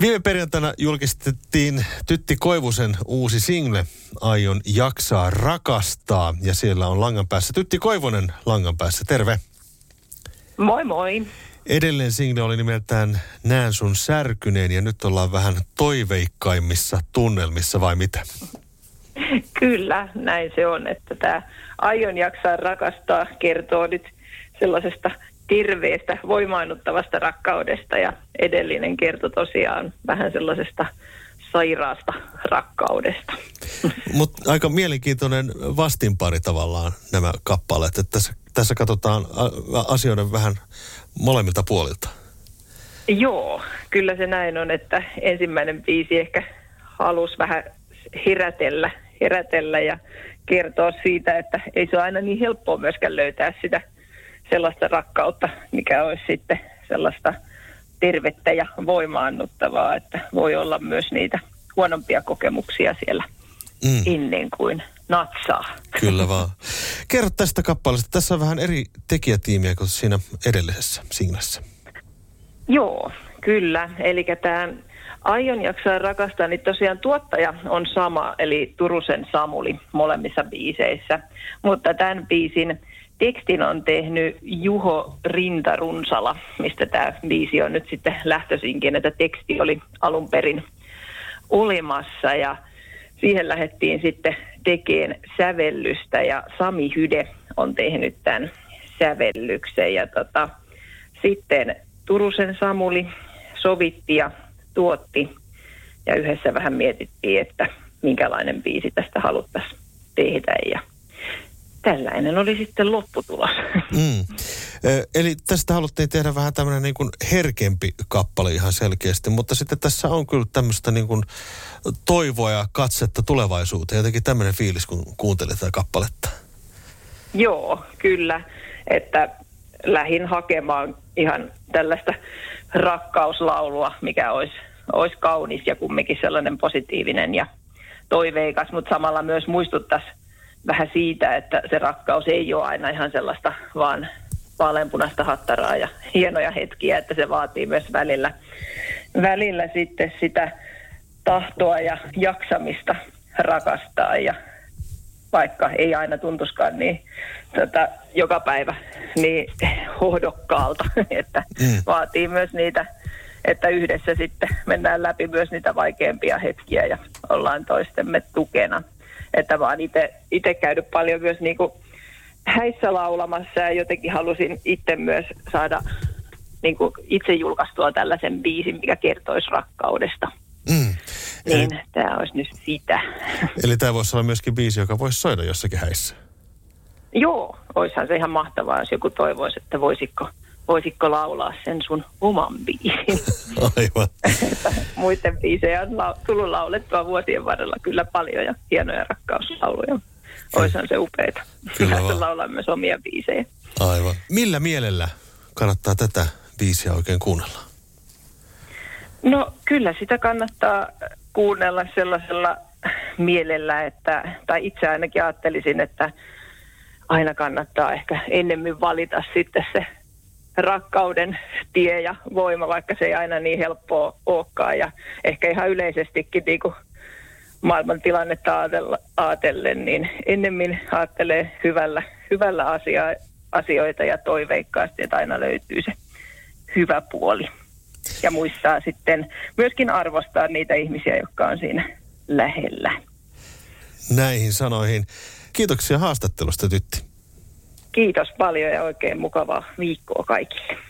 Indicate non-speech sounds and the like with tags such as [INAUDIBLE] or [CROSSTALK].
Viime perjantaina julkistettiin Tytti Koivusen uusi single Aion jaksaa rakastaa ja siellä on langan päässä Tytti Koivunen langan päässä. Terve. Moi moi. Edellinen single oli nimeltään Näen sun särkyneen ja nyt ollaan vähän toiveikkaimmissa tunnelmissa vai mitä? [LAUGHS] Kyllä, näin se on, että tämä Aion jaksaa rakastaa kertoo nyt sellaisesta terveestä, voimaannuttavasta rakkaudesta ja edellinen kertoi tosiaan vähän sellaisesta sairaasta rakkaudesta. [LAUGHS] Mutta aika mielenkiintoinen vastinpari tavallaan nämä kappaleet, että tässä, tässä katsotaan asioiden vähän molemmilta puolilta. Joo, kyllä se näin on, että ensimmäinen biisi ehkä halusi vähän herätellä, herätellä ja kertoa siitä, että ei se ole aina niin helppoa myöskään löytää sitä sellaista rakkautta, mikä olisi sitten sellaista tervettä ja voimaannuttavaa, että voi olla myös niitä huonompia kokemuksia siellä mm. ennen kuin natsaa. [LAUGHS] Kyllä vaan. Kerro tästä kappaleesta. Tässä on vähän eri tekijätiimiä kuin siinä edellisessä singlessä. Joo, kyllä. Eli tämä Aion jaksaa rakastaa, niin tosiaan tuottaja on sama, eli Turusen Samuli molemmissa biiseissä. Mutta tämän biisin tekstin on tehnyt Juho Rintarunsala, mistä tämä biisi on nyt sitten lähtöisinkin, että teksti oli alun perin olemassa ja siihen lähdettiin sitten tekemään sävellystä ja Sami Hyde on tehnyt tämän sävellyksen ja tota, sitten Turusen Samuli sovitti ja tuotti ja yhdessä vähän mietittiin, että minkälainen biisi tästä haluttaisiin tehdä ja tällainen oli sitten lopputulos. Mm. Eli tästä haluttiin tehdä vähän tämmöinen niin kuin herkempi kappale ihan selkeästi, mutta sitten tässä on kyllä tämmöistä niin kuin toivoa ja katsetta tulevaisuuteen. Jotenkin tämmöinen fiilis, kun kuuntelee tätä kappaletta. Joo, kyllä. Että lähin hakemaan ihan tällaista rakkauslaulua, mikä olisi, olisi kaunis ja kumminkin sellainen positiivinen ja toiveikas, mutta samalla myös muistuttaisi vähän siitä, että se rakkaus ei ole aina ihan sellaista vaan vaaleanpunaista hattaraa ja hienoja hetkiä, että se vaatii myös välillä, välillä sitten sitä tahtoa ja jaksamista rakastaa ja vaikka ei aina tuntuskaan niin tota, joka päivä niin hohdokkaalta, [LAUGHS] että mm. vaatii myös niitä, että yhdessä sitten mennään läpi myös niitä vaikeampia hetkiä ja ollaan toistemme tukena että vaan itse käynyt paljon myös niin kuin häissä laulamassa ja jotenkin halusin itse myös saada niin kuin itse julkaistua tällaisen biisin, mikä kertoisi rakkaudesta. Niin eli, tämä olisi nyt sitä. [LAUGHS] Eli tämä voisi olla myöskin biisi, joka voisi soida jossakin häissä. Joo, olisihan se ihan mahtavaa, jos joku toivoisi, että voisiko, voisitko laulaa sen sun oman biisin. [LAUGHS] Aivan. [LAUGHS] Muiden biisejä on la- tullut laulettua vuosien varrella kyllä paljon ja hienoja rakkauslauluja. Oishan se upeeta. Kyllä vaan. laulaa myös omia biisejä. Aivan. Millä mielellä kannattaa tätä biisiä oikein kuunnella? No kyllä sitä kannattaa kuunnella sellaisella mielellä, että, tai itse ainakin ajattelisin, että aina kannattaa ehkä ennemmin valita sitten se rakkauden tie ja voima, vaikka se ei aina niin helppoa olekaan. Ja ehkä ihan yleisestikin niin kuin maailman tilannetta ajatellen, niin ennemmin ajattelee hyvällä, hyvällä asia, asioita ja toiveikkaasti, että aina löytyy se hyvä puoli. Ja muistaa sitten myöskin arvostaa niitä ihmisiä, jotka on siinä lähellä. Näihin sanoihin. Kiitoksia haastattelusta, Tytti. Kiitos paljon ja oikein mukavaa viikkoa kaikille.